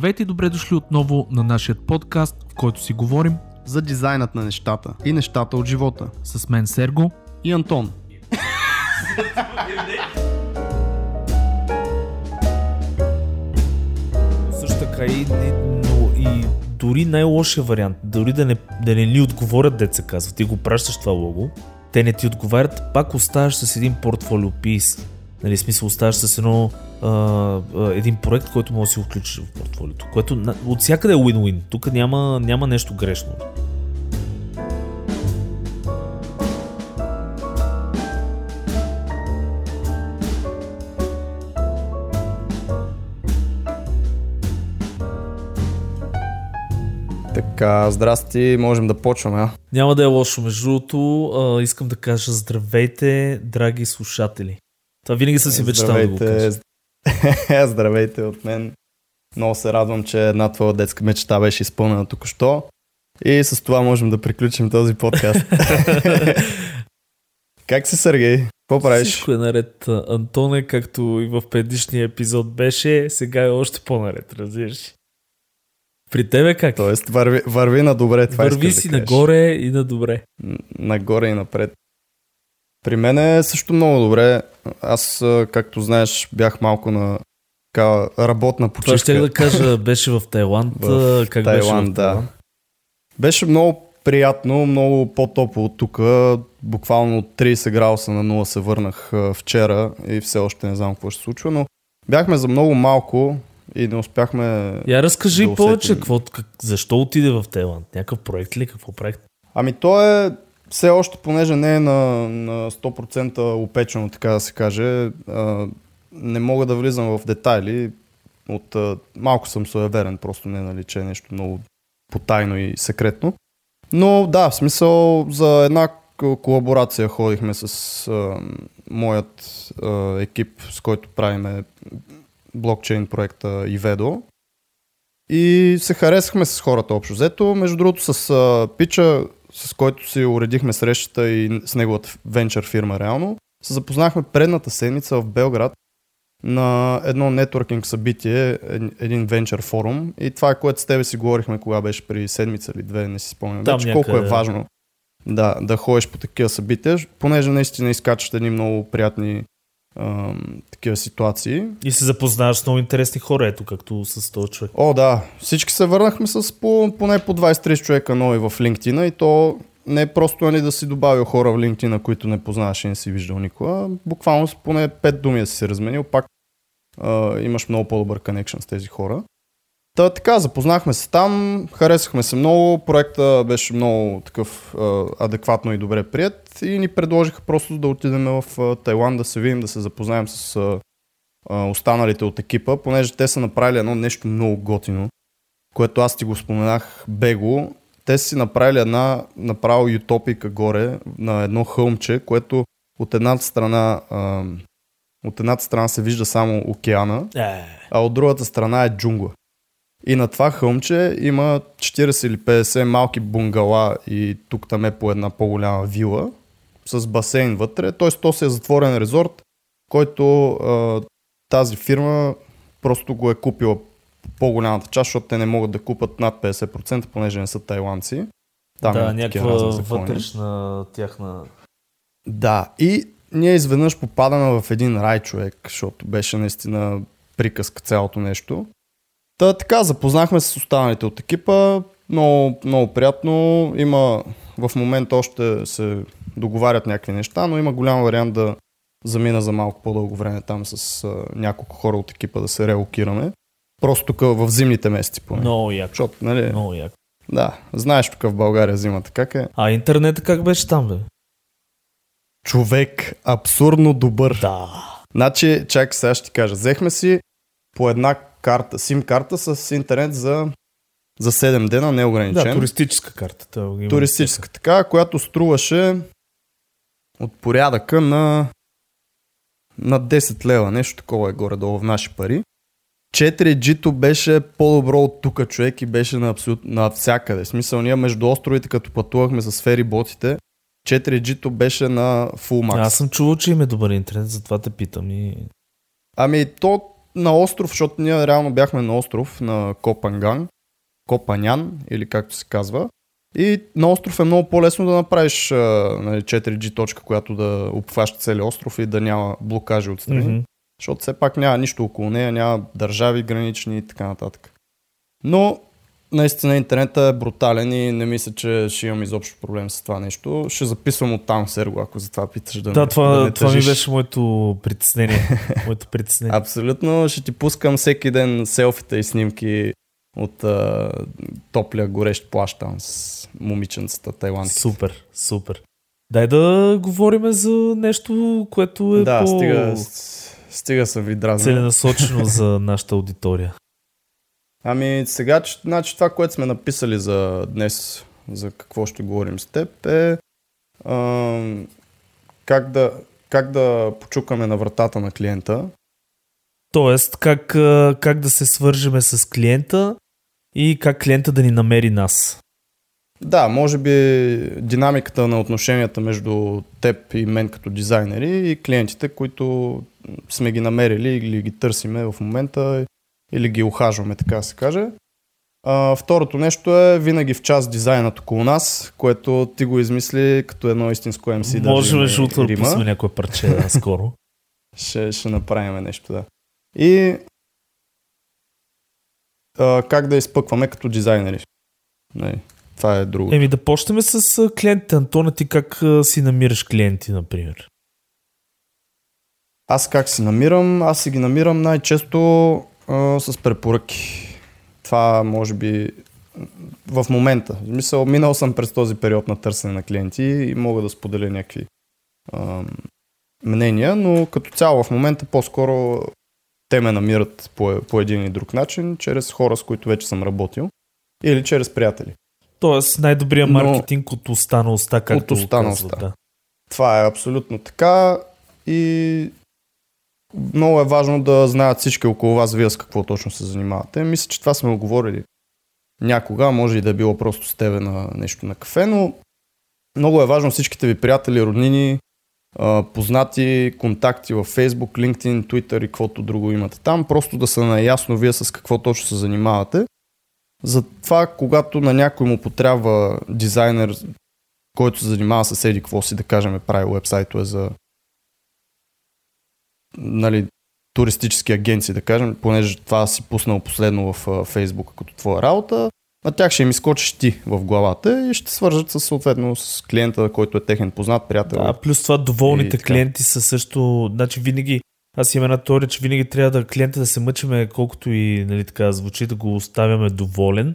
Здравейте и добре дошли отново на нашия подкаст, в който си говорим за дизайнът на нещата и нещата от живота. с мен Серго. И Антон. Също така и, не- но и дори най-лошия вариант, дори да не, да не ни отговорят, деца казва, ти го пращаш това лого, те не ти отговарят, пак оставаш с един портфолио пис. Нали, смисъл оставаш с едно, а, а, един проект, който може да си включиш в портфолиото, което на- от всякъде е win-win. Тук няма, няма нещо грешно. Така, здрасти, можем да почваме. А? Няма да е лошо. Между другото, искам да кажа здравейте, драги слушатели. Това винаги съм си мечтал да го кажа. Здравейте. От мен. Много се радвам, че една твоя детска мечта беше изпълнена току-що. И с това можем да приключим този подкаст. как си, Сергей? Какво правиш? Всичко е наред. Антоне, както и в предишния епизод беше, сега е още по-наред, разбираш. При тебе как? Тоест, върви, върви на добре. Това Върви си да нагоре и на добре. Нагоре и напред. При мен е също много добре. Аз, както знаеш, бях малко на така, работна Това почивка. ще да кажа, беше в Тайланд. В как Тайланд, беше в да. Тайланд? Беше много приятно, много по-топло от тук. Буквално от 30 градуса на 0 се върнах вчера и все още не знам какво ще се случва, но бяхме за много малко и не успяхме... Я разкажи да повече, какво, как, защо отиде в Тайланд? Някакъв проект ли? Какво проект? Ами то е все още, понеже не е на, на 100% опечено, така да се каже, а, не мога да влизам в детайли. От, а, малко съм суеверен, просто не нали, че е нещо много потайно и секретно. Но да, в смисъл за една колаборация ходихме с а, моят а, екип, с който правиме блокчейн проекта Иведо. И се харесахме с хората общо взето. Между другото с а, Пича, с който си уредихме срещата и с неговата венчър фирма реално, се запознахме предната седмица в Белград на едно нетворкинг събитие, ед- един венчър форум. И това е което с тебе си говорихме, кога беше при седмица или две, не си спомням. Вече колко е важно да, да ходиш по такива събития, понеже наистина изкачат едни много приятни такива ситуации. И се запознаваш с много интересни хора, ето както с този човек. О, да. Всички се върнахме с по, поне по 23 човека нови в LinkedIn и то не е просто нали, да си добавил хора в LinkedIn, които не познаваш и не си виждал никога. Буквално с поне 5 думи да си се разменил, пак а, имаш много по-добър connection с тези хора. Та така, запознахме се там, харесахме се много, проекта беше много такъв а, адекватно и добре прият и ни предложиха просто да отидем в Тайланд да се видим, да се запознаем с останалите от екипа, понеже те са направили едно нещо много готино, което аз ти го споменах бего. Те си направили една направо ютопика горе на едно хълмче, което от едната страна от едната страна се вижда само океана, Е, а от другата страна е джунгла. И на това хълмче има 40 или 50 малки бунгала и тук там е по една по-голяма вила с басейн вътре. Т.е. то си е затворен резорт, който а, тази фирма просто го е купила по-голямата част, защото те не могат да купат над 50%, понеже не са тайландци. Там да, такива някаква вътрешна тяхна... Да, и ние изведнъж попадаме в един рай човек, защото беше наистина приказка цялото нещо. Та така, запознахме се с останалите от екипа, много, много приятно. Има в момента още се договарят някакви неща, но има голям вариант да замина за малко по-дълго време там с а, няколко хора от екипа да се релокираме. Просто тук в зимните месеци поне. Много яко. Защото, нали, Много яко. да, знаеш тук в България зимата как е. А интернетът как беше там, бе? Човек, абсурдно добър. Да. Значи, чакай сега ще ти кажа. Взехме си по една карта, сим карта с интернет за, за 7 дена, неограничен. Да, туристическа карта. Туристическа така, която струваше от порядъка на, на 10 лева. Нещо такова е горе-долу в наши пари. 4G-то беше по-добро от тук човек и беше на абсолютно навсякъде. В смисъл, ние между островите, като пътувахме с фериботите, 4G-то беше на full max. Аз съм чувал, че им е добър интернет, затова те питам и... Ами то на остров, защото ние реално бяхме на остров на Копанган, Копанян или както се казва. И на остров е много по-лесно да направиш а, нали, 4G точка, която да обхваща целият остров и да няма блокажи отстрани. Mm-hmm. Защото все пак няма нищо около нея, няма държави гранични и така нататък. Но наистина интернетът е брутален и не мисля, че ще имам изобщо проблем с това нещо. Ще записвам от там Серго, ако за това питаш да Да, ме, това, да ме това ми беше моето притеснение. моето притеснение. Абсолютно, ще ти пускам всеки ден селфита и снимки от а, топлия горещ плащ там с момиченцата тайландки. Супер, супер. Дай да говорим за нещо, което е Да, по... стига, стига съм ви дразнил. целенасочено за нашата аудитория. Ами сега, значи това, което сме написали за днес, за какво ще говорим с теб е ам, как, да, как да почукаме на вратата на клиента. Тоест, как, а, как да се свържеме с клиента и как клиента да ни намери нас. Да, може би динамиката на отношенията между теб и мен като дизайнери и клиентите, които сме ги намерили или ги търсиме в момента или ги ухажваме, така се каже. А, второто нещо е винаги в час дизайнът около нас, което ти го измисли като едно истинско MC. Може между другото да пуснем някое парче скоро. Ще, ще направим нещо, да. И а, как да изпъкваме като дизайнери. Нали, това е друго. Еми да почнем с клиентите. Антона, ти как си намираш клиенти, например? Аз как си намирам? Аз си ги намирам най-често а, с препоръки. Това може би в момента. В смисъл, минал съм през този период на търсене на клиенти и мога да споделя някакви а, мнения, но като цяло в момента по-скоро те ме намират по, по един или друг начин, чрез хора, с които вече съм работил или чрез приятели. Тоест най-добрият Но- маркетинг от уста на уста, както От уста. Да. Това е абсолютно така и много е важно да знаят всички около вас вие с какво точно се занимавате. Мисля, че това сме оговорили някога, може и да е било просто с тебе на нещо на кафе, но много е важно всичките ви приятели, роднини, познати, контакти в Facebook, LinkedIn, Twitter и каквото друго имате там, просто да са наясно вие с какво точно се занимавате. Затова, когато на някой му потрябва дизайнер, който се занимава с еди какво си, да кажем, прави уебсайтове за нали, туристически агенции, да кажем, понеже това си пуснал последно в Фейсбук като твоя работа, на тях ще им изкочиш ти в главата и ще свържат с, съответно с клиента, който е техен познат, приятел. Да, плюс това доволните И клиенти са също, значи винаги, аз имам една теория, че винаги трябва да клиента да се мъчиме, колкото и нали, така звучи, да го оставяме доволен,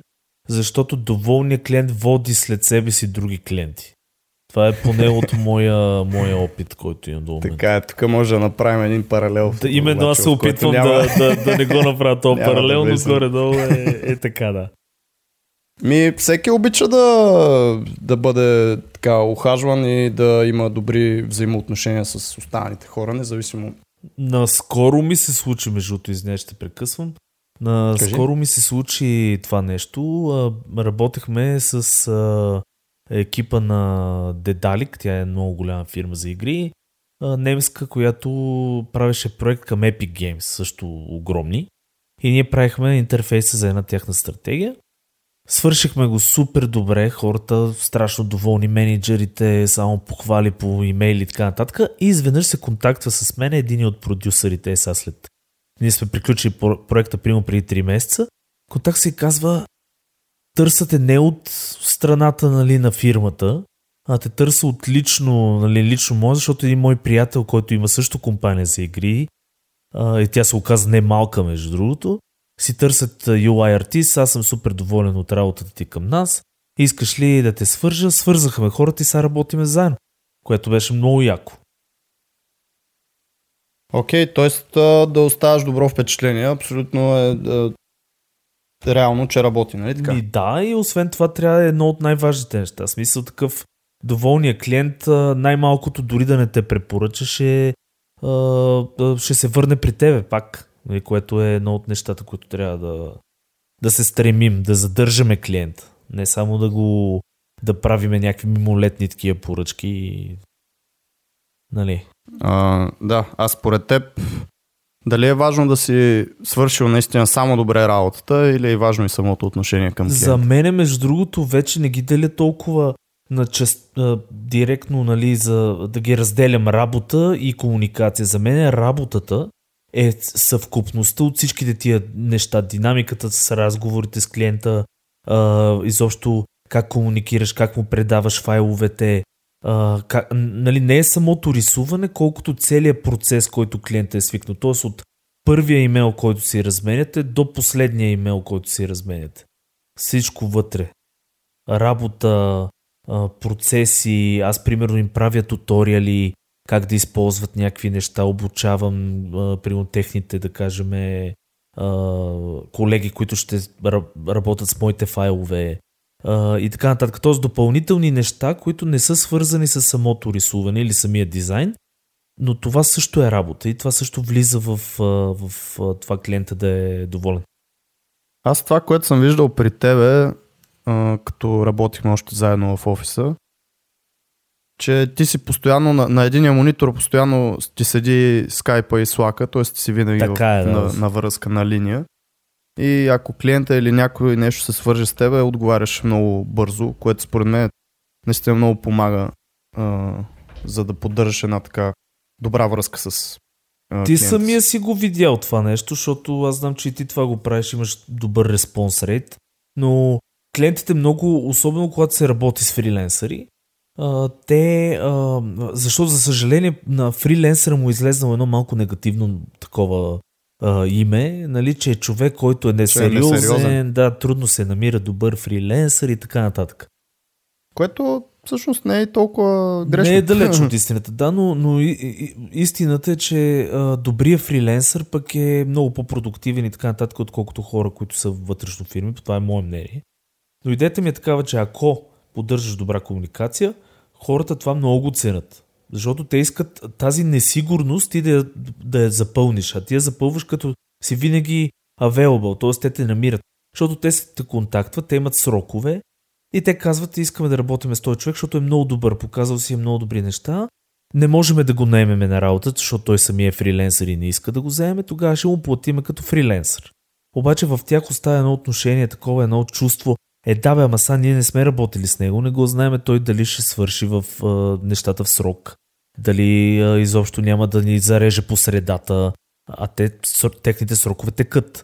защото доволният клиент води след себе си други клиенти. Това е поне от моя, моя опит, който имам до момента. Така е, тук може да направим един паралел. Да, именно аз обаче, се опитвам няма- да, да, да не го направя то Няма да влизам. горе-долу е, е така, да. Ми, всеки обича да, да бъде така ухажван и да има добри взаимоотношения с останалите хора, независимо. Наскоро ми се случи, между извиня, ще прекъсвам. Наскоро ми се случи това нещо. Работехме с а, екипа на Дедалик, тя е много голяма фирма за игри, а, немска, която правеше проект към Epic Games, също огромни. И ние правихме интерфейса за една тяхна стратегия. Свършихме го супер добре, хората страшно доволни, менеджерите, само похвали по имейли и така нататък. И изведнъж се контактва с мен един от продюсерите, е след. Ние сме приключили про- проекта прямо преди 3 месеца. Контакт се казва търсате не от страната нали, на фирмата, а те търся от лично, нали, лично мое, защото един мой приятел, който има също компания за игри, а, и тя се оказа не малка между другото, си търсят UI артист, аз съм супер доволен от работата ти към нас, искаш ли да те свържа? Свързахме хората и сега работиме заедно, което беше много яко. Окей, т.е. да оставаш добро впечатление, абсолютно е, е реално, че работи, нали така? Ми да, и освен това трябва да е едно от най-важните неща. Смисъл такъв доволният клиент, най-малкото дори да не те препоръча, ще, а, а, ще се върне при тебе пак, нали, което е едно от нещата, които трябва да, да се стремим, да задържаме клиента. Не само да го да правиме някакви мимолетни такива поръчки. Нали? А, да, аз според теб Дали е важно да си свършил наистина само добре работата или е важно и самото отношение към клиента? За мен, между другото, вече не ги деля толкова на част, а, директно, нали, за да ги разделям работа и комуникация. За мен работата е съвкупността от всичките тия неща. Динамиката с разговорите с клиента, а, изобщо как комуникираш, как му предаваш файловете. А, как, нали, не е самото рисуване, колкото целият процес, който клиентът е свикнал. Тоест от първия имейл, който си разменяте, до последния имейл, който си разменяте. Всичко вътре. Работа, процеси, аз примерно им правя туториали, как да използват някакви неща, обучавам примерно техните, да кажем, колеги, които ще работят с моите файлове и така нататък. Тоест допълнителни неща, които не са свързани с самото рисуване или самия дизайн, но това също е работа и това също влиза в, в, в това клиента да е доволен. Аз това, което съм виждал при тебе, като работихме още заедно в офиса, че ти си постоянно на, на единия монитор, постоянно ти седи скайпа и слака, т.е. ти си винаги така е, в, да. на, на връзка, на линия. И ако клиента или някой нещо се свърже с тебе, отговаряш много бързо, което според мен наистина много помага, а, за да поддържаш една така добра връзка с а, Ти клиента самия си. го видял това нещо, защото аз знам, че и ти това го правиш, имаш добър респонс рейт, но клиентите много, особено когато се работи с фриленсъри, а, те, а, защото за съжаление на фриленсъра му е излезнало едно малко негативно такова а, име, нали, че е човек, който е несериозен, несериозен. да, трудно се намира добър фриленсър и така нататък. Което всъщност не е толкова грешно. Не е далеч от истината, да, но, но и, и, истината е, че а, добрият фриленсър пък е много по-продуктивен и така нататък, отколкото хора, които са вътрешно фирми. Това е мое мнение. Но идеята ми е такава, че ако поддържаш добра комуникация, хората това много го ценят. Защото те искат тази несигурност ти да, да я запълниш, а ти я запълваш като си винаги available, т.е. те те намират. Защото те се те контактват, те имат срокове и те казват, искаме да работим с този човек, защото е много добър, показал си е много добри неща. Не можем да го наемеме на работа, защото той самия е фриленсър и не иска да го вземе, тогава ще му платиме като фриленсър. Обаче в тях остава едно отношение, такова едно чувство. Е, да бе, ама са, ние не сме работили с него, не го знаеме той дали ще свърши в а, нещата в срок, дали а, изобщо няма да ни зареже по средата, а те, техните срокове текат.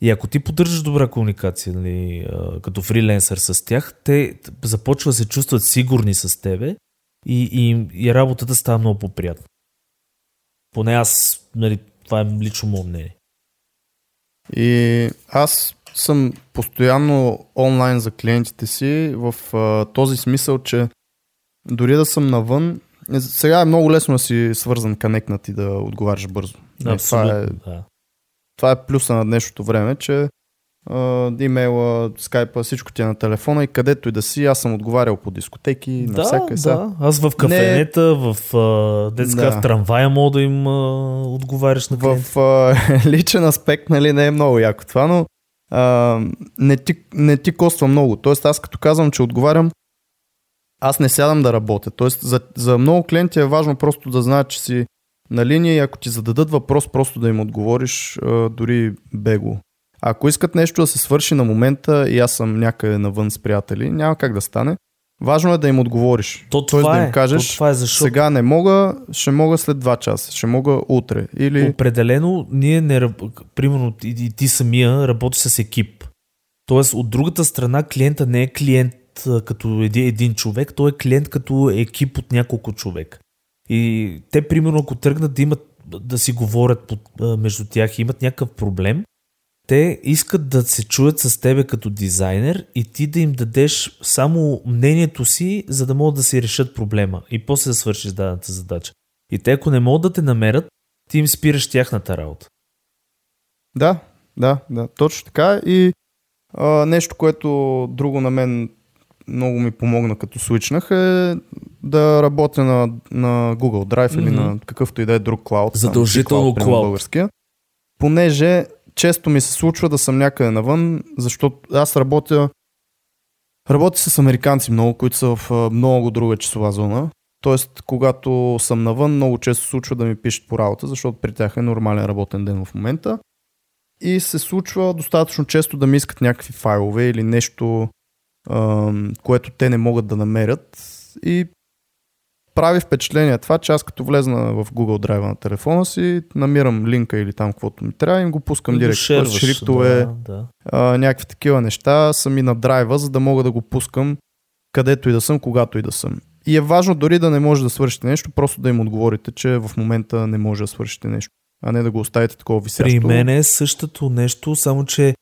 И ако ти поддържаш добра комуникация, нали, като фриленсър с тях, те започват да се чувстват сигурни с тебе и, и, и работата става много по-приятна. Поне аз, нали, това е лично мое мнение. И аз съм постоянно онлайн за клиентите си в а, този смисъл, че дори да съм навън, е, сега е много лесно да си свързан, конектнат и да отговаряш бързо. Е, това, е, да. това е плюса на днешното време, че а, имейла, скайпа, всичко ти е на телефона и където и да си, аз съм отговарял по дискотеки, на Да, всяка сега. да. Аз в кафенета, в а, детска Да. в трамвая мога да им а, отговаряш на клиент. В а, личен аспект, нали, не е много яко това, но а, не, ти, не ти коства много. Тоест, аз като казвам, че отговарям, аз не сядам да работя. Тоест, за, за много клиенти е важно просто да знаят, че си на линия и ако ти зададат въпрос, просто да им отговориш а, дори бегло. А ако искат нещо да се свърши на момента и аз съм някъде навън с приятели, няма как да стане. Важно е да им отговориш. То Тоест това да е, им кажеш, то това е защото сега не мога, ще мога след 2 часа, ще мога утре. Или... Определено, ние не, примерно и, и ти самия работиш с екип. Тоест, от другата страна, клиента не е клиент като един, един човек, той е клиент като екип от няколко човек. И те, примерно, ако тръгнат да имат да си говорят под, между тях и имат някакъв проблем, те искат да се чуят с тебе като дизайнер и ти да им дадеш само мнението си, за да могат да си решат проблема и после да свършиш дадената задача. И те, ако не могат да те намерят, ти им спираш тяхната работа. Да, да, да, точно така. И а, нещо, което друго на мен много ми помогна като свичнах е да работя на, на Google Drive или Мгм. на какъвто и да е друг клауд. Задължително. Българския. Понеже често ми се случва да съм някъде навън, защото аз работя Работя с американци много, които са в много друга часова зона. Тоест, когато съм навън, много често случва да ми пишат по работа, защото при тях е нормален работен ден в момента. И се случва достатъчно често да ми искат някакви файлове или нещо, което те не могат да намерят. И прави впечатление това, че аз като влезна в Google Drive на телефона си, намирам линка или там каквото ми трябва и им го пускам директно. Шрифтове, да, да. А, някакви такива неща са ми на драйва, за да мога да го пускам където и да съм, когато и да съм. И е важно дори да не може да свършите нещо, просто да им отговорите, че в момента не може да свършите нещо, а не да го оставите такова висящо. При мен е същото нещо, само че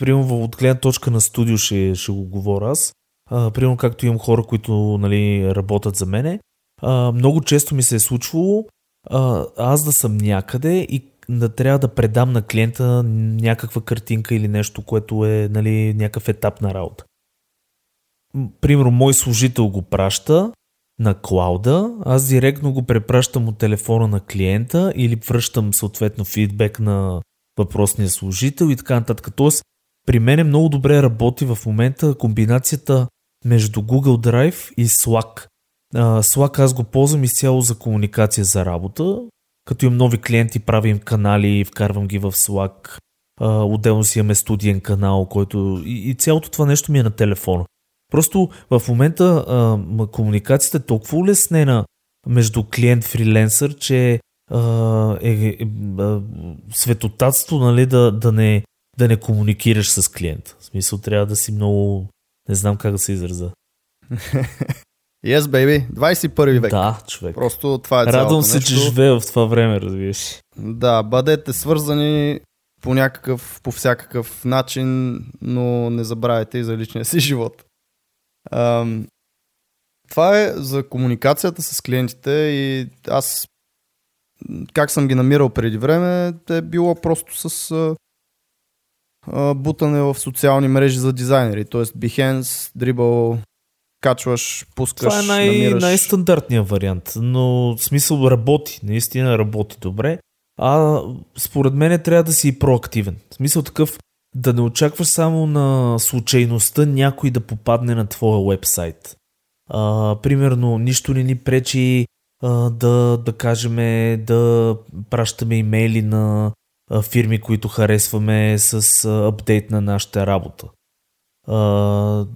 примерно от гледна точка на студио ще, ще го говоря аз. А, примерно както имам хора, които нали, работят за мене, а, много често ми се е случвало а, аз да съм някъде и да трябва да предам на клиента някаква картинка или нещо, което е нали, някакъв етап на работа. Примерно, мой служител го праща на клауда, аз директно го препращам от телефона на клиента или връщам съответно фидбек на въпросния служител и така нататък. Тоест, при мен е много добре работи в момента комбинацията между Google Drive и Slack. Slack аз го ползвам изцяло за комуникация за работа. Като имам нови клиенти, правим канали, вкарвам ги в Slack. Отделно си имаме студиен канал, който и, и цялото това нещо ми е на телефона. Просто в момента а, комуникацията е толкова улеснена между клиент-фриленсър, че а, е, е, е светотатство нали, да, да, не, да не комуникираш с клиент. В смисъл трябва да си много... Не знам как да се израза. Yes, baby. 21 век. Да, човек. Просто това е Радвам се, нещо. че живея в това време, разбираш. Да, бъдете свързани по някакъв, по всякакъв начин, но не забравяйте и за личния си живот. Ам, това е за комуникацията с клиентите и аз как съм ги намирал преди време е било просто с а, а, бутане в социални мрежи за дизайнери, т.е. Behance, Dribble, качваш, пускаш, Това е най- намираш... най-стандартният вариант, но в смисъл работи, наистина работи добре. А според мен трябва да си проактивен. В смисъл такъв да не очакваш само на случайността някой да попадне на твоя вебсайт. А, примерно, нищо не ни пречи а, да, да кажем, да пращаме имейли на а, фирми, които харесваме с а, апдейт на нашата работа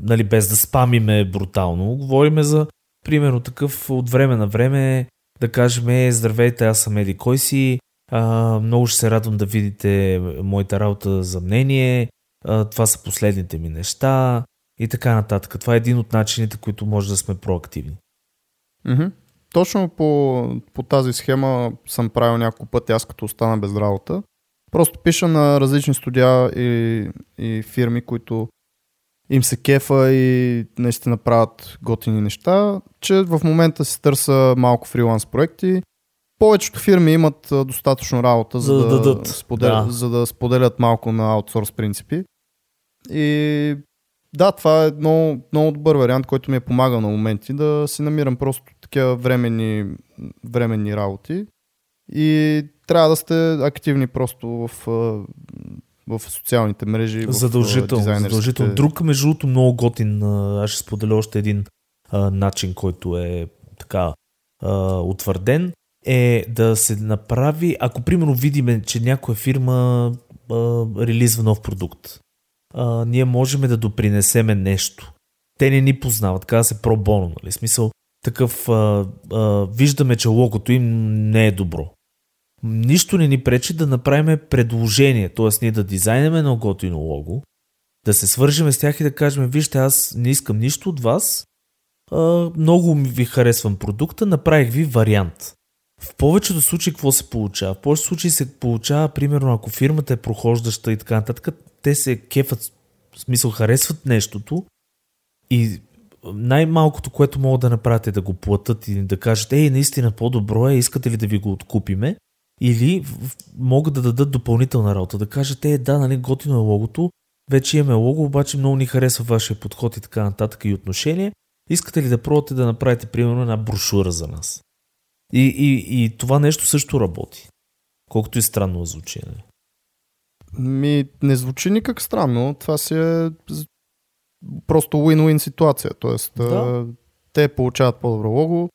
нали, без да спамиме брутално. Говориме за, примерно, такъв от време на време да кажем, е, здравейте, аз съм Еди кой си, а, много ще се радвам да видите моята работа за мнение, а, това са последните ми неща и така нататък. Това е един от начините, които може да сме проактивни. Mm-hmm. Точно по, по тази схема съм правил няколко пъти, аз като остана без работа. Просто пиша на различни студия и, и фирми, които им се кефа и наистина правят готини неща, че в момента се търса малко фриланс проекти. Повечето фирми имат достатъчно работа, за, да, да, споделят, да. за да споделят малко на аутсорс принципи. И да, това е много, много добър вариант, който ми е помагал на моменти да си намирам просто такива временни, временни работи. И трябва да сте активни просто в в социалните мрежи. Задължително. Задължително. Друг, между другото, много готин. Аз ще споделя още един а, начин, който е така а, утвърден, е да се направи, ако примерно видиме, че някоя фирма а, релизва нов продукт, а, ние можем да допринесеме нещо. Те не ни познават, казва се про боно, нали? Смисъл, такъв, а, а, виждаме, че логото им не е добро нищо не ни пречи да направим предложение, т.е. ние да дизайнем едно готино лого, да се свържем с тях и да кажем, вижте, аз не искам нищо от вас, а, много ви харесвам продукта, направих ви вариант. В повечето случаи какво се получава? В повечето случаи се получава, примерно, ако фирмата е прохождаща и така нататък, те се кефат, в смисъл харесват нещото и най-малкото, което могат да направят е да го платят и да кажат, ей, наистина по-добро е, искате ли да ви го откупиме? Или могат да дадат допълнителна работа, да кажат, е, да, нали, готино е логото, вече имаме лого, обаче много ни харесва вашия подход и така нататък и отношение. Искате ли да пробвате да направите, примерно, една брошура за нас? И, и, и това нещо също работи. Колкото и странно звучи. Не? Нали? Ми, не звучи никак странно. Това си е просто win-win ситуация. Тоест, да. те получават по-добро лого,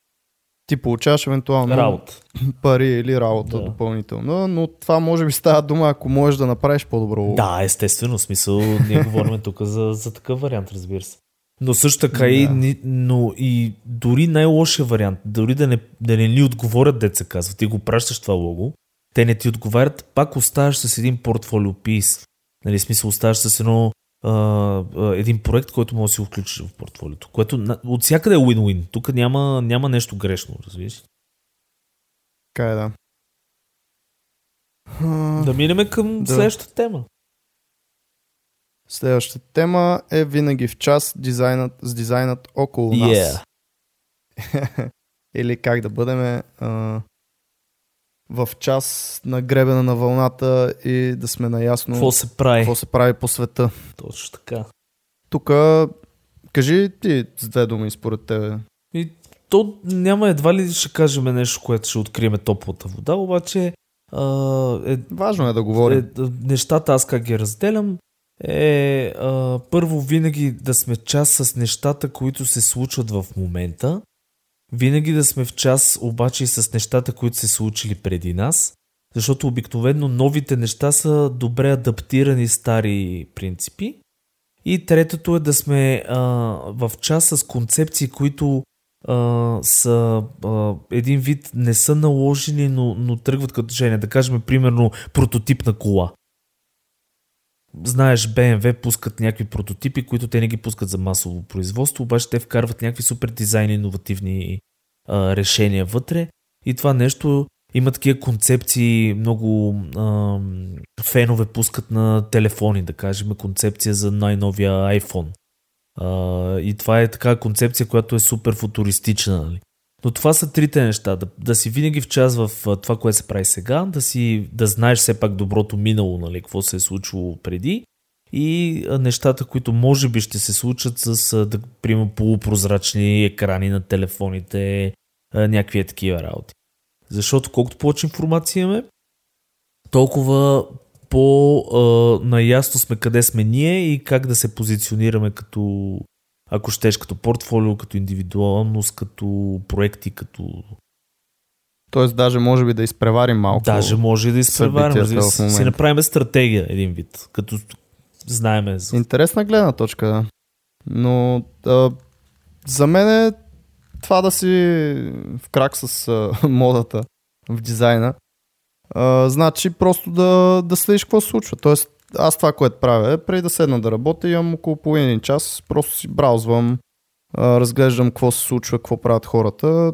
ти получаваш евентуално Работа. пари или работа Да. допълнително, но това може би става дума, ако можеш да направиш по-добро. Да, естествено, смисъл, ние говорим тук за, за такъв вариант, разбира се. Но също така и, Да. ни- но и дори най-лошия вариант, дори да не, да не ни отговорят, деца казва, ти го пращаш това лого, те не ти отговарят, пак оставаш с един портфолио пис. Нали, смисъл, оставаш с едно, а, един проект, който може да си го включиш в портфолиото, което от всякъде е win-win. Тук няма, няма нещо грешно, разбираш. Така е, да. Да минем към Да. следващата тема. Следващата тема е винаги в час дизайнът, с дизайнът около нас. Yeah. Или как да бъдем а, в час на гребена на вълната и да сме наясно Какво се прави? какво се прави по света. Точно така. Тук, кажи ти с две думи според тебе. И то няма едва ли ще кажем нещо, което ще откриеме топлата вода, обаче а, е, Важно е да говорим. е, нещата аз как ги разделям е а, първо винаги да сме част с нещата, които се случват в момента, винаги да сме в час обаче и с нещата, които се случили преди нас, защото обикновено новите неща са добре адаптирани стари принципи. И третото е да сме а, в час с концепции, които а, са а, един вид не са наложени, но, но тръгват като движение. Да кажем, примерно, прототип на кола. Знаеш, BMW пускат някакви прототипи, които те не ги пускат за масово производство, обаче те вкарват някакви супер дизайни, иновативни а, решения вътре. И това нещо има такива концепции, много а, фенове пускат на телефони, да кажем, концепция за най-новия iPhone. А, и това е така концепция, която е супер футуристична. Нали? Но това са трите неща. Да, да си винаги в час в това, което се прави сега, да, си, да знаеш все пак доброто минало, нали, какво се е случило преди и нещата, които може би ще се случат с, да, примерно, полупрозрачни екрани на телефоните, някакви такива работи. Защото колкото повече информация имаме, толкова по-наясно сме къде сме ние и как да се позиционираме като, ако щеш, като портфолио, като индивидуалност, като проекти, като... Тоест даже може би да изпреварим малко. Даже може и да изпреварим, момента. си направим стратегия един вид, като знаеме. Интересна гледна точка, да. Но а, за мен е това да си в крак с а, модата в дизайна. А, значи просто да, да следиш какво се случва. Тоест, аз това, което правя е, преди да седна да работя, имам около половин час, просто си браузвам, разглеждам какво се случва, какво правят хората,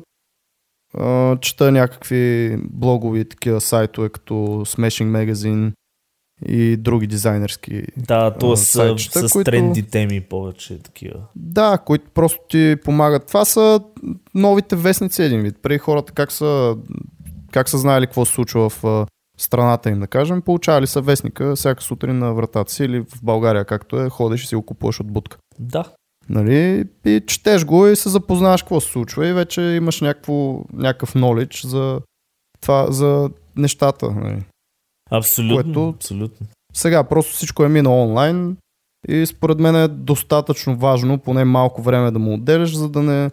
чета някакви блогови такива сайтове, като Smashing Magazine и други дизайнерски Да, то а, с, които- тренди теми повече такива. Да, които просто ти помагат. Това са новите вестници един вид. Преди хората как са, как са знаели какво се случва в страната им, да кажем, получавали са вестника всяка сутрин на вратата си или в България, както е, ходиш и си го купуваш от будка. Да, Нали? И четеш го и се запознаваш какво се случва и вече имаш някакво, някакъв knowledge за, това, за нещата. Нали? абсолютно. Което- абсолютно. Сега просто всичко е минало онлайн и според мен е достатъчно важно поне малко време да му отделяш, за да не,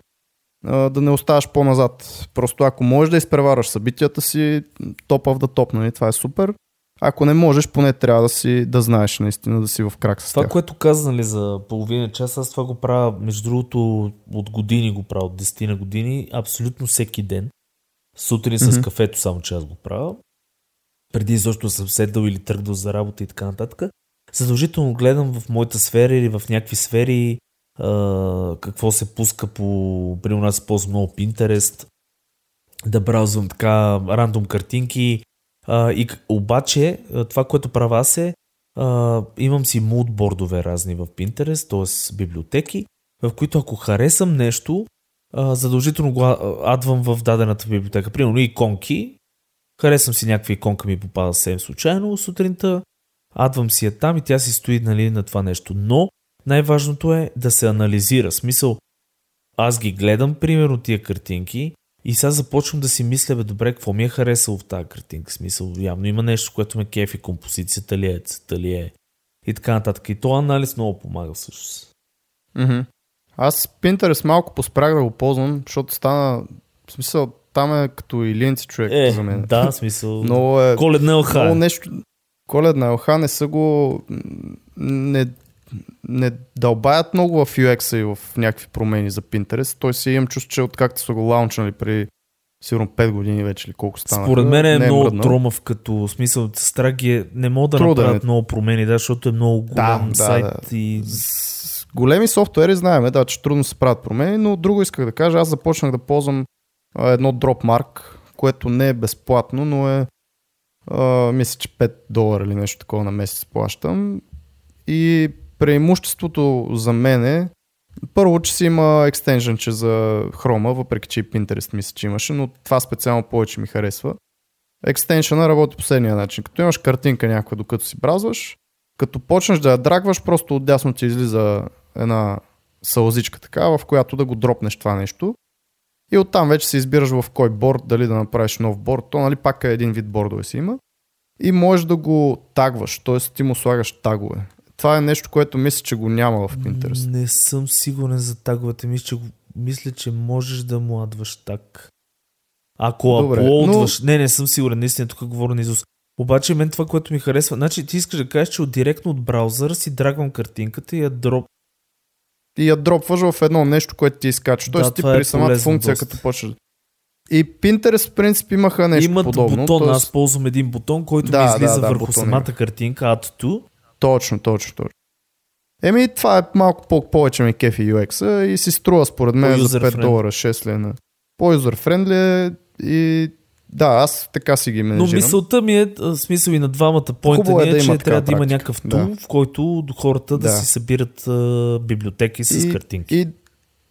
да не оставаш по-назад. Просто ако можеш да изпревараш събитията си, топ в да топ, нали? това е супер. Ако не можеш, поне трябва да си да знаеш наистина да си в крак с Това, тях. което каза нали, за половина час, аз това го правя, между другото, от години го правя, от 10 на години, абсолютно всеки ден. Сутрин с Мгм. кафето, само че аз го правя. Преди изобщо съм седал или тръгнал за работа и така нататък. Задължително гледам в моята сфера или в някакви сфери какво се пуска по... При нас ползвам много Pinterest. Да браузвам така рандом картинки. А, и, обаче, това, което правя аз е а, имам си мудбордове разни в Pinterest, т.е. библиотеки, в които ако харесам нещо, а, задължително го адвам в дадената библиотека. Примерно иконки, харесвам си някаква иконка ми попада съвсем случайно сутринта, адвам си я там и тя си стои нали, на това нещо. Но най-важното е да се анализира. Смисъл, аз ги гледам, примерно, тия картинки и сега започвам да си мисля, бе, добре, какво ми е харесало в тази картинка. Смисъл, явно има нещо, което ме кефи, композицията ли е, цвета ли е и така нататък. И то анализ много помага всъщност. Мгм. Аз Pinterest малко поспрях да го ползвам, защото стана В смисъл, там е като и линци човек Е, за мен. да, смисъл. Много е... Коледна елха. Много е. нещо... Коледна елха не са го... Не, не дълбаят много в UX-а и в някакви промени за Pinterest. Той си имам чувство, че откакто са го лаунчнали при сигурно 5 години вече или колко стана. Според мен е, много мръднал. тромав, като смисъл страх ги е, не могат да Труден направят е. много промени, да, защото е много голям да, сайт да. и С големи софтуери знаем, да, че трудно се правят промени, но друго исках да кажа, аз започнах да ползвам а, едно Dropmark, което не е безплатно, но е а, мисля, че 5 долара или нещо такова на месец плащам. И преимуществото за мен е първо, че си има екстенженче за хрома, въпреки че и Pinterest мисля, че имаше, но това специално повече ми харесва. Екстеншъна работи последния начин. Като имаш картинка някаква, докато си бразваш, като почнеш да я драгваш, просто отдясно ти излиза една сълзичка така, в която да го дропнеш това нещо. И оттам вече се избираш в кой борд, дали да направиш нов борд. То нали пак е един вид бордове си има. И можеш да го тагваш, т.е. ти му слагаш тагове. Това е нещо, което мисля, че го няма в Pinterest. не съм сигурен за таговете. Мисля, че, мисля, че можеш да му адваш так. Ако Добре, аплодваш... Не, не съм сигурен, наистина тук говоря на Изус. Обаче мен това, което ми харесва, значи ти искаш да кажеш, че от директно от браузъра си драгвам картинката и я дроп. И я дропваш в едно нещо, което ти изкачва. Да, Тоест ти това е при самата полезно функция, доста. като почнеш. И Pinterest в принцип имаха нещо Имат подобно. бутон, тоест- аз ползвам един бутон, който Да, ми излиза да, да, върху самата има. картинка, to. Точно, точно, точно. Еми, това е малко по- повече ми кефи UX-а и си струва според мен за 5 По-юзер-френдли. долара, 6 лена. По-юзер френдли е и да, аз така си ги Но менеджирам. мисълта ми е, смисъл и на двамата поинта е е, да че такава трябва да има практика. някакъв Да. тул, в който до хората да, Да. си събират а, библиотеки с И- картинки. И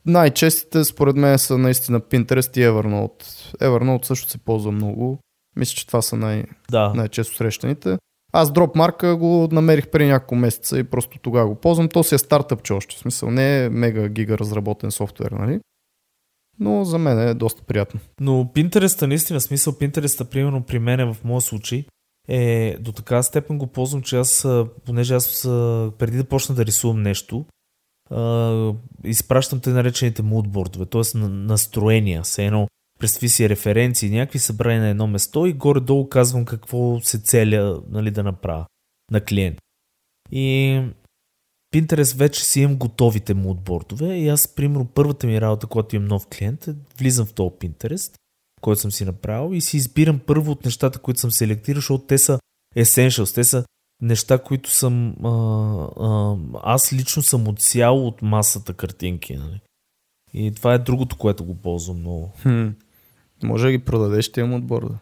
най-честите според мен са наистина Pinterest и Evernote. Evernote също се ползва много. Мисля, че това са най- да. най-често срещаните. Аз Dropmark го намерих преди няколко месеца и просто тогава го ползвам. То си е стартъпче още. В смисъл не е мега гига разработен софтуер, нали? Но за мен е доста приятно. Но Pinterest, наистина, смисъл Pinterest, примерно при мен в моя случай, е до така степен го ползвам, че аз, понеже аз преди да почна да рисувам нещо, изпращам те наречените мудбордове, т.е. на- настроения, се едно представи си референции, някакви събрани на едно место и горе-долу казвам какво се целя нали, да направя на клиент. И Pinterest вече си имам готовите мудбордове и аз, примерно, първата ми работа, когато имам нов клиент, е влизам в този Pinterest, който съм си направил и си избирам първо от нещата, които съм селектирал, защото те са essentials, те са неща, които съм... А, а, аз лично съм отсял от масата картинки. Нали? И това е другото, което го ползвам много. Хм. Може да ги продадеш тия мудборда.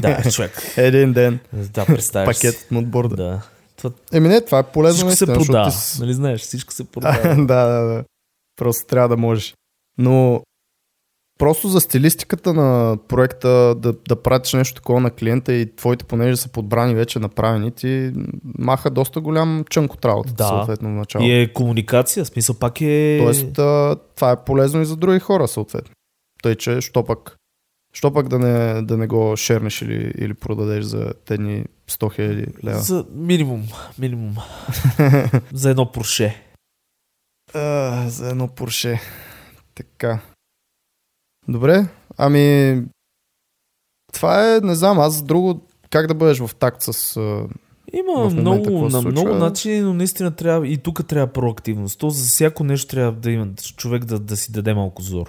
Да, човек. Един ден. Да, представяш си. Пакет от мудборда. Да. Това, Еми не, това е полезно. всичко се продава. ти Нали знаеш, всичко се продава. да, да, да. Просто трябва да можеш. Но просто за стилистиката на проекта да, да пратиш нещо такова на клиента и твоите, понеже са подбрани вече направени, ти маха доста голям чънк от работата, Да. съответно, в начало. И е комуникация, смисъл пак е... Тоест, това е полезно и за други хора, съответно. Тъй, че, що пък, що пък да, не, да не го шернеш или, или продадеш за тедни 100 000 лева. За минимум, минимум. За едно порше. А, за едно Порше. Така. Добре, ами... Това е, не знам, аз друго... Как да бъдеш в такт с... Има много, на много начини, но наистина трябва, и тук трябва проактивност. То за всяко нещо трябва да има човек да, да си даде малко зор.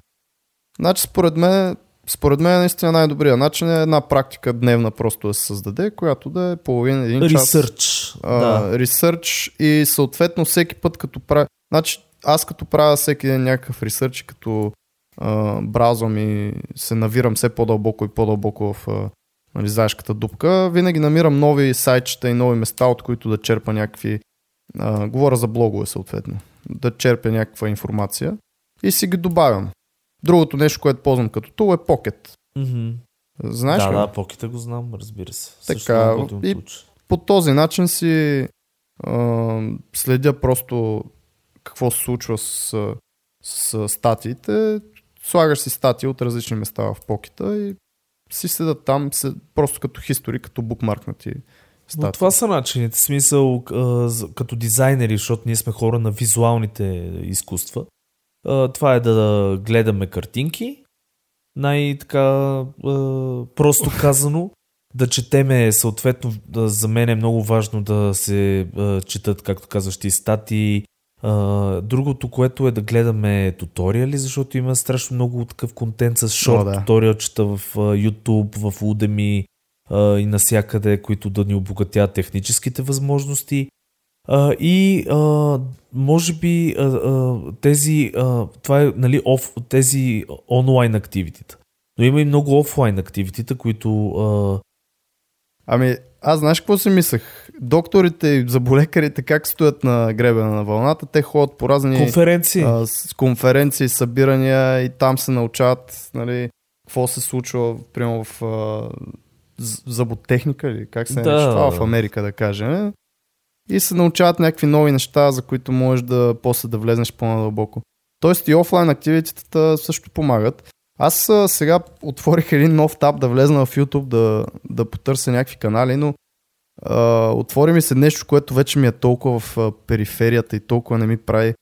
Значи, според мен, според мен наистина най-добрият начин е една практика дневна просто да се създаде, която да е половин, един час. Ресърч. Да. ресърч и съответно всеки път като правя... Значи аз като правя всеки ден някакъв ресърч като а, браузвам и се навирам все по-дълбоко и по-дълбоко в а, нали, заешката дупка, винаги намирам нови сайтчета и нови места, от които да черпа някакви... А, говоря за блогове съответно. Да черпя някаква информация и си ги добавям. Другото нещо, което ползвам като тул е Pocket. Мгм. Знаеш да, ли? да, покета го знам, разбира се. Така, и- по този начин си а, следя просто какво се случва с, с статиите. Слагаш си статии от различни места в покета и си седат там се, просто като хистори, като букмаркнати статии. Но това са начините. Смисъл, като дизайнери, защото ние сме хора на визуалните изкуства. Това е да гледаме картинки най-така просто казано. Да четеме, съответно, за мен е много важно да се четат, както казваш ти, статии. Другото, което е да гледаме туториали, защото има страшно много такъв контент с шорт да. туториалчета в YouTube, в Udemy и насякъде, които да ни обогатят техническите възможности. А, и а, може би а, а, тези, а, това е нали, оф, тези онлайн активитета. Но има и много офлайн активитета, които а, Ами, аз знаеш какво си мислех? Докторите и заболекарите как стоят на гребена на вълната? Те ходят по разни конференции. а, с конференции, събирания и там се научават нали, какво се случва, примерно в а, з- зъботехника или как се Да. нарича това в Америка, да кажем. И се научават някакви нови неща, за които можеш да после да влезнеш по-надълбоко. Тоест и офлайн активитетата също помагат. Аз сега отворих един нов таб да влезна в YouTube да, да потърся някакви канали, но а, отвори ми се нещо, което вече ми е толкова в а, периферията и толкова не ми прави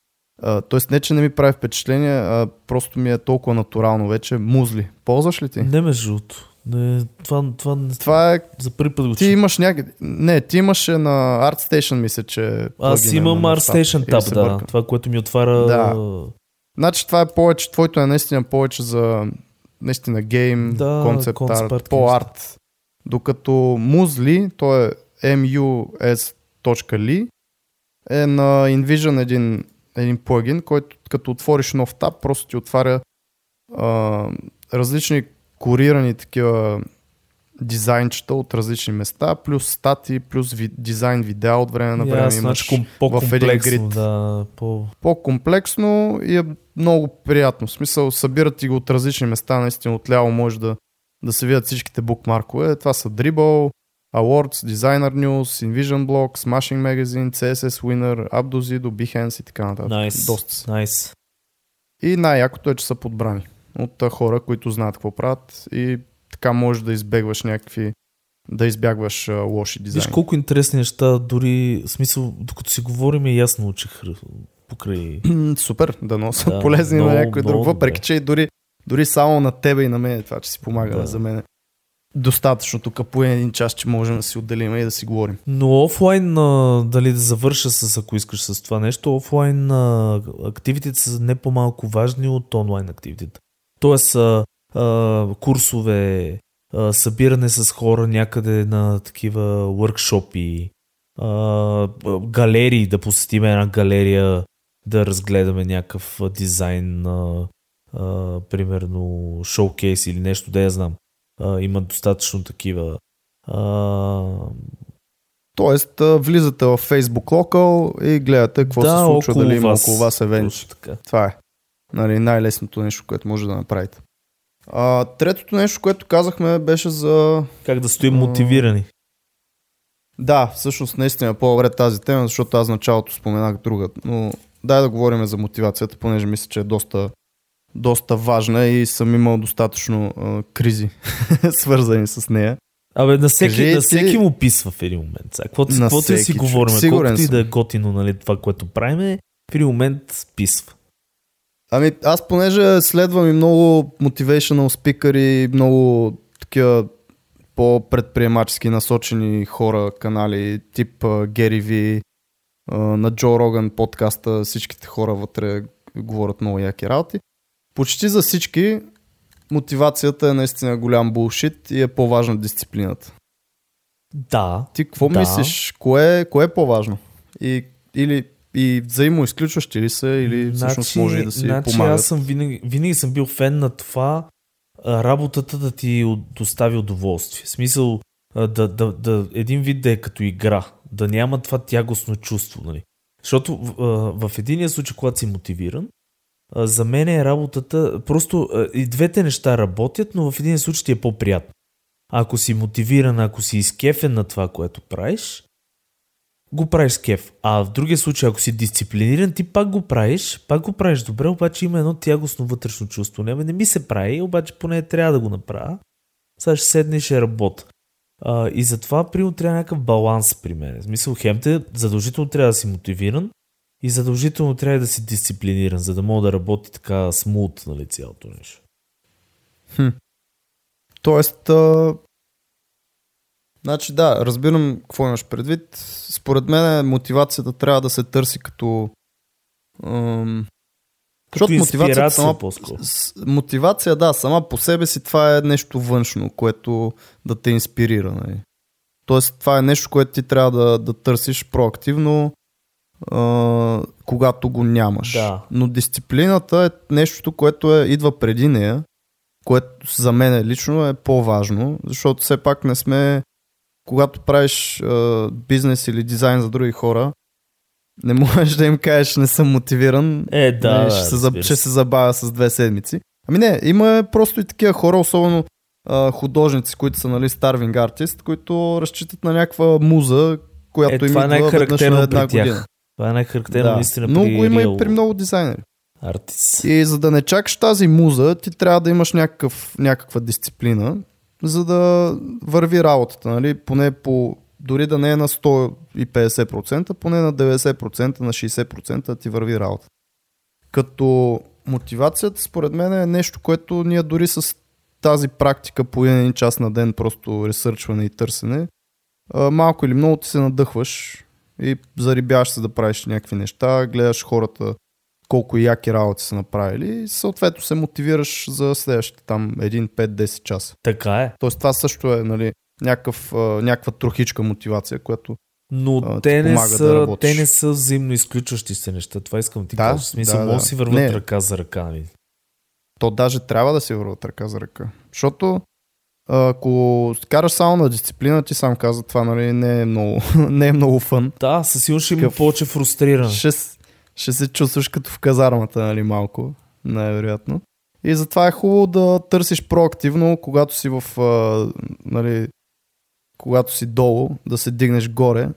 а, Тоест не, че не ми прави впечатление, а просто ми е толкова натурално вече. Музли. Ползваш ли ти? Не между другото. Не, това, това, Това е... за първи път го Ти имаш някъде... Не, ти имаше на ArtStation, мисля, че... Аз имам ArtStation се да. бъркам? Това, което ми отваря... Да. Значи това е повече, твоето е наистина повече за наистина гейм, Да, концепт арт, арт, по-арт. Докато Музли, то е mus.ly, е на InVision един, един плагин, който като отвориш нов таб, просто ти отваря а, различни корирани такива дизайнчета от различни места, плюс стати, плюс ви, дизайн видеа от време на време. Ясно, имаш значи ком- в един грид. да. По... по-комплексно и е много приятно. В смисъл, събират ти го от различни места, наистина отляво може да, да се видят всичките букмаркове. Това са Dribble, Awards, Designer News, Invision Blog, Smashing Magazine, CSS Winner, Abdozido, Behance и така нататък. Найс. Доста. Найс. И най-якото е, че са подбрани от хора, които знаят какво правят и така можеш да избегваш някакви да избягваш а, лоши дизайни. Виж колко интересни неща, дори смисъл, докато си говорим, и аз научих покрай... Супер, да са Да, полезни много, на някой друг. Въпреки, че и дори, дори само на тебе и на мен това, че си помага Да. за мен. Достатъчно тук по един час, че можем да си отделим и да си говорим. Но офлайн, а, дали да завърша с, ако искаш с това нещо, офлайн а, активитите са не по-малко важни от онлайн активитите. Тоест, а, а, курсове, а, събиране с хора някъде на такива а, а, галерии, да посетим една галерия, да разгледаме някакъв дизайн, а, а, примерно шоукейс или нещо, да я знам. А, има достатъчно такива. А, Тоест, влизате в Facebook Local и гледате какво Да, се случва, дали има вас. около вас така. Това е нали, най-лесното нещо, което може да направите. А, третото нещо, което казахме, беше за... Как да стоим А. мотивирани. Да, всъщност наистина е по-добре тази тема, защото аз началото споменах друга. Но дай да говорим за мотивацията, понеже мисля, че е доста, доста важна и съм имал достатъчно а, кризи, свързани с нея. Абе, на всеки, Кажи на ти- всеки му писва в един момент. Каквото, си говорим, колкото и да е готино нали, това, което правим, в един момент писва. Ами аз понеже следвам и много motivational спикъри, много такива по-предприемачески насочени хора, канали, тип Гери Ви, на Джо Роган подкаста, всичките хора вътре говорят много яки работи. Почти за всички мотивацията е наистина голям булшит и е по-важна дисциплината. Да. Ти какво Да. мислиш? Кое, кое е по-важно? И, или и взаимоизключващи ли са, или всъщност може и да си значи помагат? аз съм винаги, винаги съм бил фен на това работата да ти достави удоволствие. В смисъл да, да, да, един вид да е като игра, да няма това тягостно чувство. Нали? Защото в, в единия случай, когато си мотивиран, за мен е работата, просто и двете неща работят, но в един случай ти е по-приятно. Ако си мотивиран, ако си изкефен на това, което правиш, го правиш с кеф. А в другия случай, ако си дисциплиниран, ти пак го правиш, пак го правиш добре, обаче има едно тягостно вътрешно чувство. Не, не ми се прави, обаче поне трябва да го направя. Сега ще седне и ще работя. А, и затова, примерно, трябва някакъв баланс при мен. В смисъл, хем те задължително трябва да си мотивиран и задължително трябва да си дисциплиниран, за да мога да работи така смут, нали, цялото нещо. Тоест, а... значи да, разбирам какво имаш предвид. Според мен мотивацията трябва да се търси като... Ам... Защото мотивацията сама, с- мотивация, да, сама по себе си това е нещо външно, което да те инспирира. Нали? Тоест, това е нещо, което ти трябва да, да търсиш проактивно, а, когато го нямаш. Да. Но дисциплината е нещо, което е, идва преди нея, което за мен лично е по-важно, защото все пак не сме, когато правиш а, бизнес или дизайн за други хора, не можеш да им кажеш не съм мотивиран, Е, да, Нали, да, ще, се, ще се. забавя с две седмици. Ами не, има просто и такива хора, особено а, художници, които са нали, starving artist, които разчитат на някаква муза, която Е, им това е идва веднъж на една при тях. година. Това е най-характерно наистина Но при го има real и при много дизайнери. artists. И за да не чакаш тази муза, ти трябва да имаш някакъв, някаква дисциплина, за да върви работата. Нали? Поне по, дори да не е на 150%, поне на 90%, на 60% да ти върви работа. Като мотивацията, според мен, е нещо, което ние дори с тази практика по един час на ден, просто ресърчване и търсене, малко или много ти се надъхваш и зарибяваш се да правиш някакви неща, гледаш хората колко яки работи са направили и съответно се мотивираш за следващите там 1, 5, 10 часа. Така е. Тоест това също е нали, някакъв, някаква трохичка мотивация, която Но А, те, не помага да са, работиш. те не са взаимно изключващи се неща. Това искам ти Да, кажа. В смисъл, да, може да си върват Не. ръка за ръка. Нали? то даже трябва да се върват ръка за ръка. Защото ако караш само на дисциплина, ти сам каза, това нали, не, е много, не е много фън. Да, със сигурност ще има повече фрустриран. Ще, ще се чувстваш като в казармата, нали, малко, най-вероятно. И затова е хубаво да търсиш проактивно, когато си в, а, нали, когато си долу, да се дигнеш горе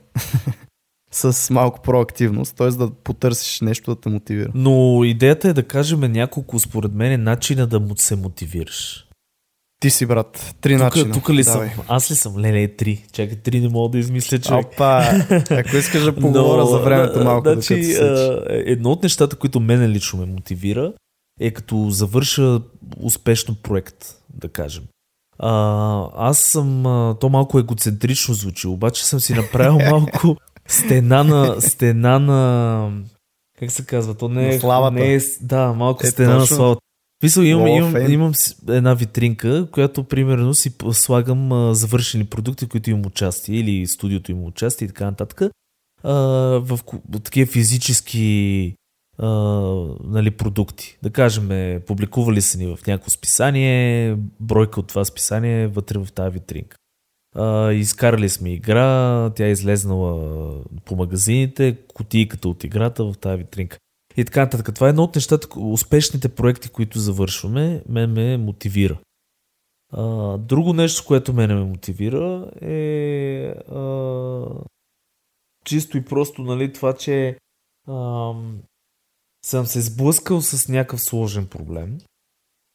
с малко проактивност, т.е. да потърсиш нещо да те мотивира. Но идеята е да кажем няколко, според мен, е начина да се мотивираш. Ти си, брат. Три Тук, начина. тук ли Давай. съм? Аз ли съм? Леле, три. Чакай, три не мога да измисля човек. Опа! Ако искаш да поговоря за времето малко, значи, докато се сечеш. а, едно от нещата, които мене лично ме мотивира, е като завърша успешно проект, да кажем. А, аз съм, а, то малко егоцентрично звучи, обаче съм си направил малко стена на, стена на, как се казва, то не е, На славата. не е да, малко Е, стена на точно. славата. Мисъл, имам, имам, имам една витринка, която примерно си слагам а, завършени продукти, които имам участие или студиото има участие и така нататък. А, в такива физически а, нали, продукти. Да кажем, е, публикували са ни в някакво списание, бройка от това списание е вътре в тази витринка. А, изкарали сме игра, тя е излезнала по магазините, кутийката от играта в тази витринка. И така нататък. Това е едно от нещата, успешните проекти, които завършваме, мен ме мотивира. А, друго нещо, което мене ме мотивира е а, чисто и просто нали, това, че ам, съм се сблъскал с някакъв сложен проблем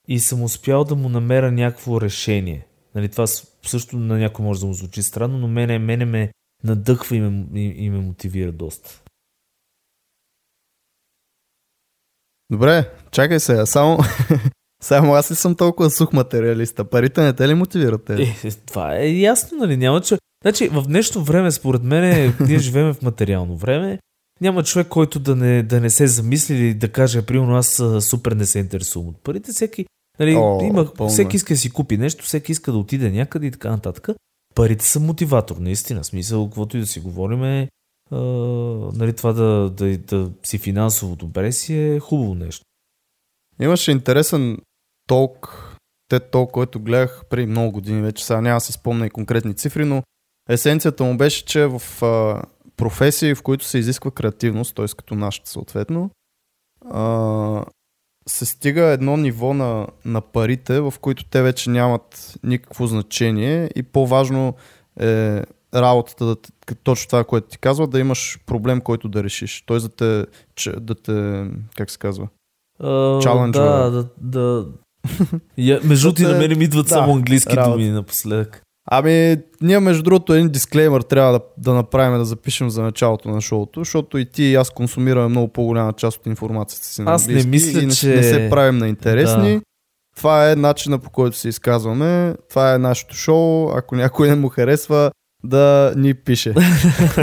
и съм успял да му намеря някакво решение. Нали, това също на някой може да му звучи странно, но мене, мене ме надъхва и ме, и, и ме мотивира доста. Добре, чакай сега. Само, само аз ли съм толкова сух материалиста? Парите не те ли мотивират? Е, е, това е ясно, нали? Няма че... Значи, в днешно време, според мен, ние живеем в материално време. Няма човек, който да не, да не се замисли или да каже, примерно, аз супер не се интересувам от парите. Всеки, нали, О, има, пълно е. всеки иска да си купи нещо, всеки иска да отиде някъде и така нататък. Парите са мотиватор, наистина. Смисъл, каквото и да си говорим е, нали, това да, да, да си финансово добре си е хубаво нещо. Имаше интересен толк, те толк, който гледах преди много години вече, сега няма да си спомня и конкретни цифри, но есенцията му беше, че в а, професии, в които се изисква креативност, т.е. като нашата съответно, а, се стига едно ниво на, на парите, в които те вече нямат никакво значение и по-важно е работата, да, точно това, което ти казва, да имаш проблем, който да решиш. Т.е. да те, че, да те, как се казва, А, Challenge, да, да, да. Я, между ти на мен ми идват да, само английски работа. думи напоследък. Ами, ние между другото един дисклеймър трябва да, да направим, да запишем за началото на шоуто, защото и ти и аз консумираме много по-голяма част от информацията си на Аз не английски мисля, и не, че- не се правим на интересни. Да. това е начина по който се изказваме, това е нашето шоу, ако някой не му харесва, да ни пише.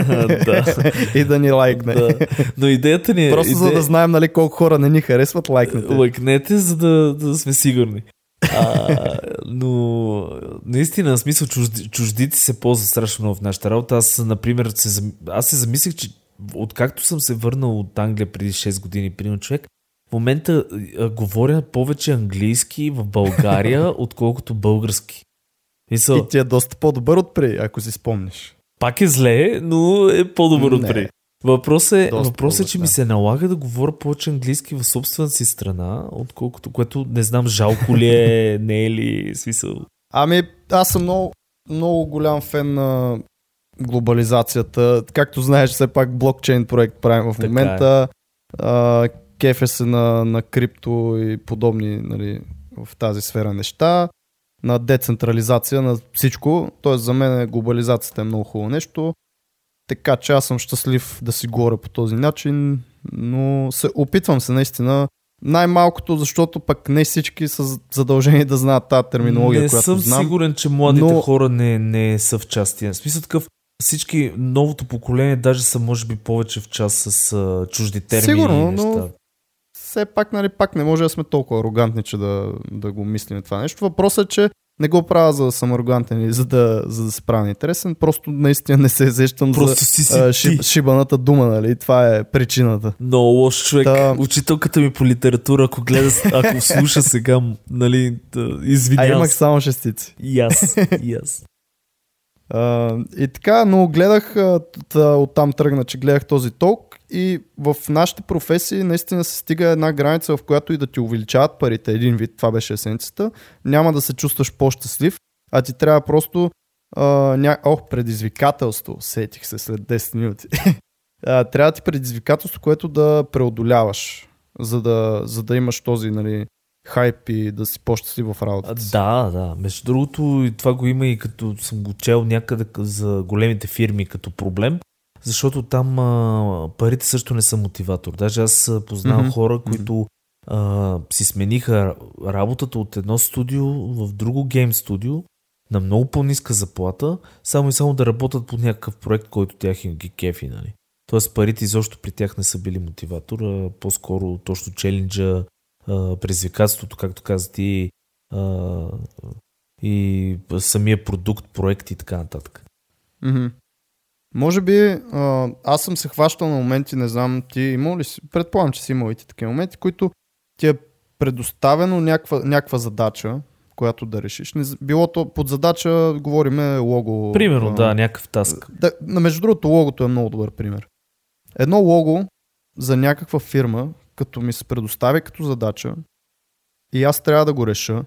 да. и да ни лайкне. да. Но идеята ни е... Просто за идея- да знаем нали, колко хора не ни харесват, лайкнете. Лайкнете, за да, да сме сигурни. А, но наистина, в смисъл, чужди, чуждици се ползват страшно много в нашата работа. Аз, например, се, аз се замислих, че откакто съм се върнал от Англия преди 6 години, примерно човек, в момента а, говоря повече английски в България, отколкото български. Мисъл, И ти е доста по-добър от преди, ако си спомниш. пак е зле, но е по-добър от преди. Въпрос е, Доста въпрос е, че да. ми се налага да говоря повече английски в собствената си страна, отколкото, което не знам жалко ли е, не е ли, смисъл. Ами, аз съм много, много голям фен на глобализацията. Както знаеш, все пак блокчейн проект правим в Така е. момента. А, кефе се на, на крипто и подобни нали, в тази сфера неща. На децентрализация на всичко. Тоест за мен глобализацията е много хубаво нещо. Така че аз съм щастлив да си говоря по този начин, но се опитвам се наистина най-малкото, защото пък не всички са задължени да знаят тази терминология, не която съм знам. сигурен, че младите но- хора не, не са в части. В смисъл такъв, всички, новото поколение даже са може би повече в част с а, чужди термини Сигурно, и неща. но- Все пак, нали, пак не може да сме толкова арогантни, че да, да го мислим това нещо. Въпросът е, че не го правя за да съм арогантен и за да, за да се правя интересен, просто наистина не се зещам Просто за си си а, шиб, шибаната дума, нали? Това е причината. Много лош човек. Та- Учителката ми по литература, ако гледа, ако слуша сега, нали, да, А извинявам имах се. само шестици. И аз, и аз. А, и така, но гледах, а, та, оттам тръгна, че гледах този толк и в нашите професии наистина се стига една граница, в която и да ти увеличават парите, един вид, това беше есенцията, няма да се чувстваш по-щастлив, а ти трябва просто а, ня... Ох, предизвикателство, сетих се след 10 минути. а, трябва ти предизвикателство, което да преодоляваш, за да, за да имаш този нали, хайп и да си по-щастлив в работата си. Да, да. Между другото, това го има и като съм го чел някъде за големите фирми като проблем, защото там а, парите също не са мотиватор. Даже аз познавам Мгм. хора, които а, си смениха работата от едно студио в друго гейм студио на много по-ниска заплата, само и само да работят по някакъв проект, който тях ги кефи, нали? Тоест парите изобщо при тях не са били мотиватор, а по-скоро точно челенджа, а, предизвикателството, както каза ти, а, и самия продукт, проект и така нататък. Мгм. Може би а, аз съм се хващал на моменти, не знам, ти имал ли си, предполагам, че си имал и ти такива моменти, които ти е предоставено някаква, някаква задача, която да решиш. Не, било то под задача, говориме лого. Примерно, а, да, някакъв таск. да, между другото, логото е много добър пример. Едно лого за някаква фирма, като ми се предостави като задача и аз трябва да го реша,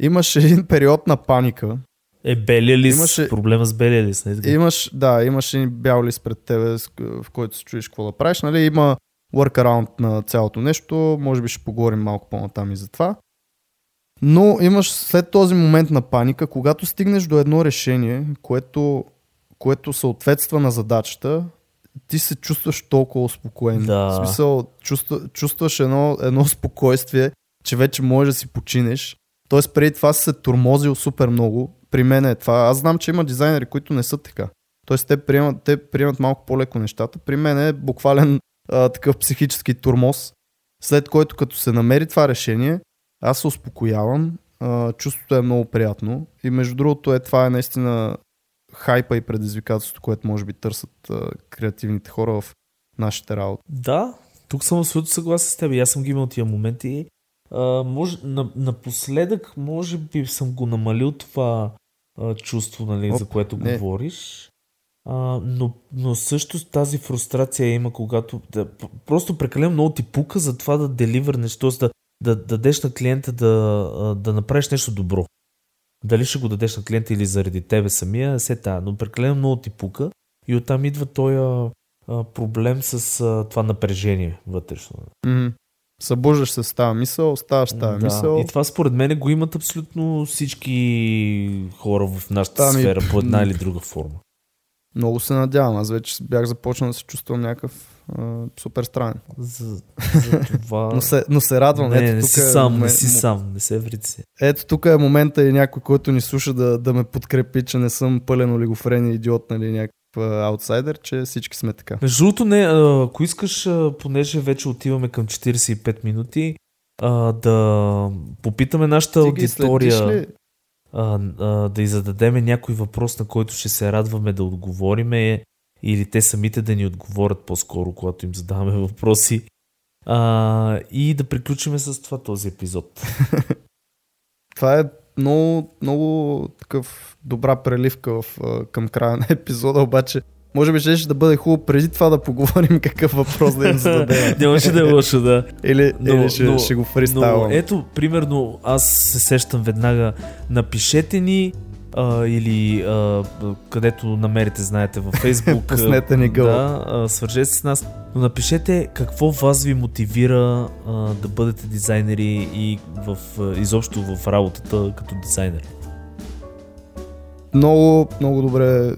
имаше един период на паника, Е, белия лист, Имаше- проблема с белия лист. Не? Така? Имаш, да, имаш един бял лист пред тебе, в който се чуеш какво да правиш. Нали? Има workaround на цялото нещо, може би ще поговорим малко по-натам и за това. Но имаш след този момент на паника, когато стигнеш до едно решение, което, което съответства на задачата, ти се чувстваш толкова успокоен. Да. В смисъл, чувства, чувстваш едно, едно спокойствие, че вече можеш да си починеш. Тоест преди това си се турмозил супер много. При мен е това. Аз знам, че има дизайнери, които не са така. Тоест те приемат, те приемат малко по-леко нещата. При мен е буквален а, такъв психически турмоз, след който като се намери това решение, аз се успокоявам, а, чувството е много приятно и между другото е това е наистина хайпа и предизвикателството, което може би търсят а, креативните хора в нашите работи. Да, тук съм абсолютно съгласен с теб. Аз съм ги имал тия моменти. А, може, на, напоследък, може би съм го намалил това а, чувство, нали, Оп, за което не. говориш. А, но, но също тази фрустрация има, когато да, просто прекалено много ти пука за това да деливърнеш, т.е. Да, да дадеш на клиента да, да направиш нещо добро. Дали ще го дадеш на клиента или заради тебе самия, се та, но прекалено много ти пука и оттам идва този проблем с а, това напрежение вътрешно. Mm-hmm. Събуждаш се с тази мисъл, ставаш тази мисъл. И това според мен го имат абсолютно всички хора в нашата Ами, сфера по една или друга форма. Много се надявам. Аз вече бях започнал да се чувствам някакъв а, супер странен. За, за това... Но се, но се радвам. не, Ето, не тук си е сам, не си сам, не се врити се. Ето тук е момента и някой, който ни слуша да, да ме подкрепи, че не съм пълен олигофрен и идиот, нали, някакъв аутсайдер, че всички сме така. Между другото, не, ако искаш, понеже вече отиваме към 45 минути, а, да попитаме нашата аудитория, ли? а, а, да зададеме някой въпрос, на който ще се радваме да отговориме, или те самите да ни отговорят по-скоро, когато им задаваме въпроси. А, и да приключиме с това този епизод. Това е много, много такъв добра преливка в, към края на епизода, обаче може би ще да бъде хубаво преди това да поговорим какъв въпрос да им зададем. Нямаше да е лошо, да. Или, Но- или ще, но- ще го Но фристайлвам. ето, примерно, аз се сещам веднага, напишете ни а, или а, където намерите, знаете, във Facebook. Пуснете ни гълъб. Да, а, свържете се с нас. Но напишете какво вас ви мотивира а, да бъдете дизайнери и в, а, изобщо в работата като дизайнер. Много, много добре.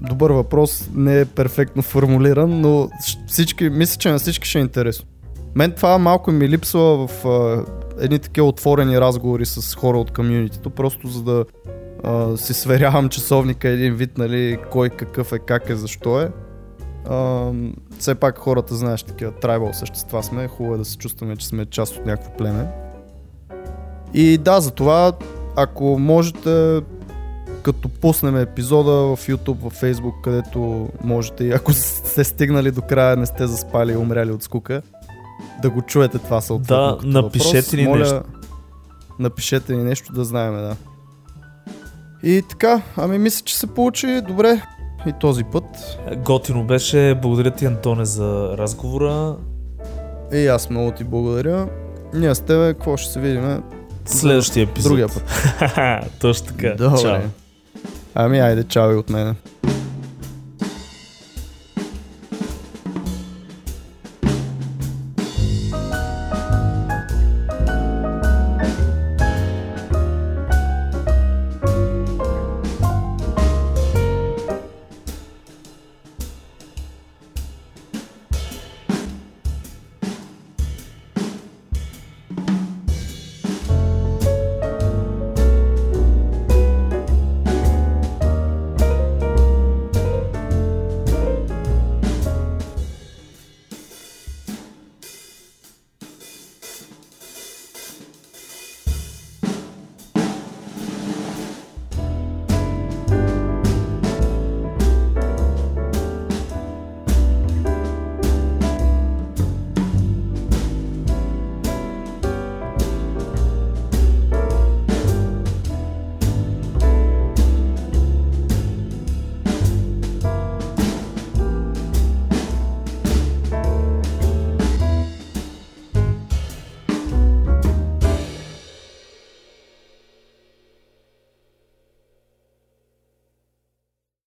Добър въпрос. Не е перфектно формулиран, но всички, мисля, че на всички ще е интересно. Мен това малко ми липсва в а, едни такива отворени разговори с хора от комьюнитито, просто за да а, си сверявам часовника един вид, нали, кой какъв е, как е, защо е. А, все пак хората, знаеш, такива трайбал същества сме, хубаво е да се чувстваме, че сме част от някакво племе. И да, затова, ако можете, като пуснем епизода в YouTube, в Facebook, където можете и ако сте стигнали до края, не сте заспали и умряли от скука, да го чуете това съответно. Да, напишете ни нещо. Напишете ни нещо да знаем, да. И така, ами мисля, че се получи добре и този път. Готино беше. Благодаря ти, Антоне, за разговора. И аз много ти благодаря. Ние с тебе, какво ще се видим? Следващия епизод. Другия път. Точно така. Добре. Чао. Ами айде, чао и от мене.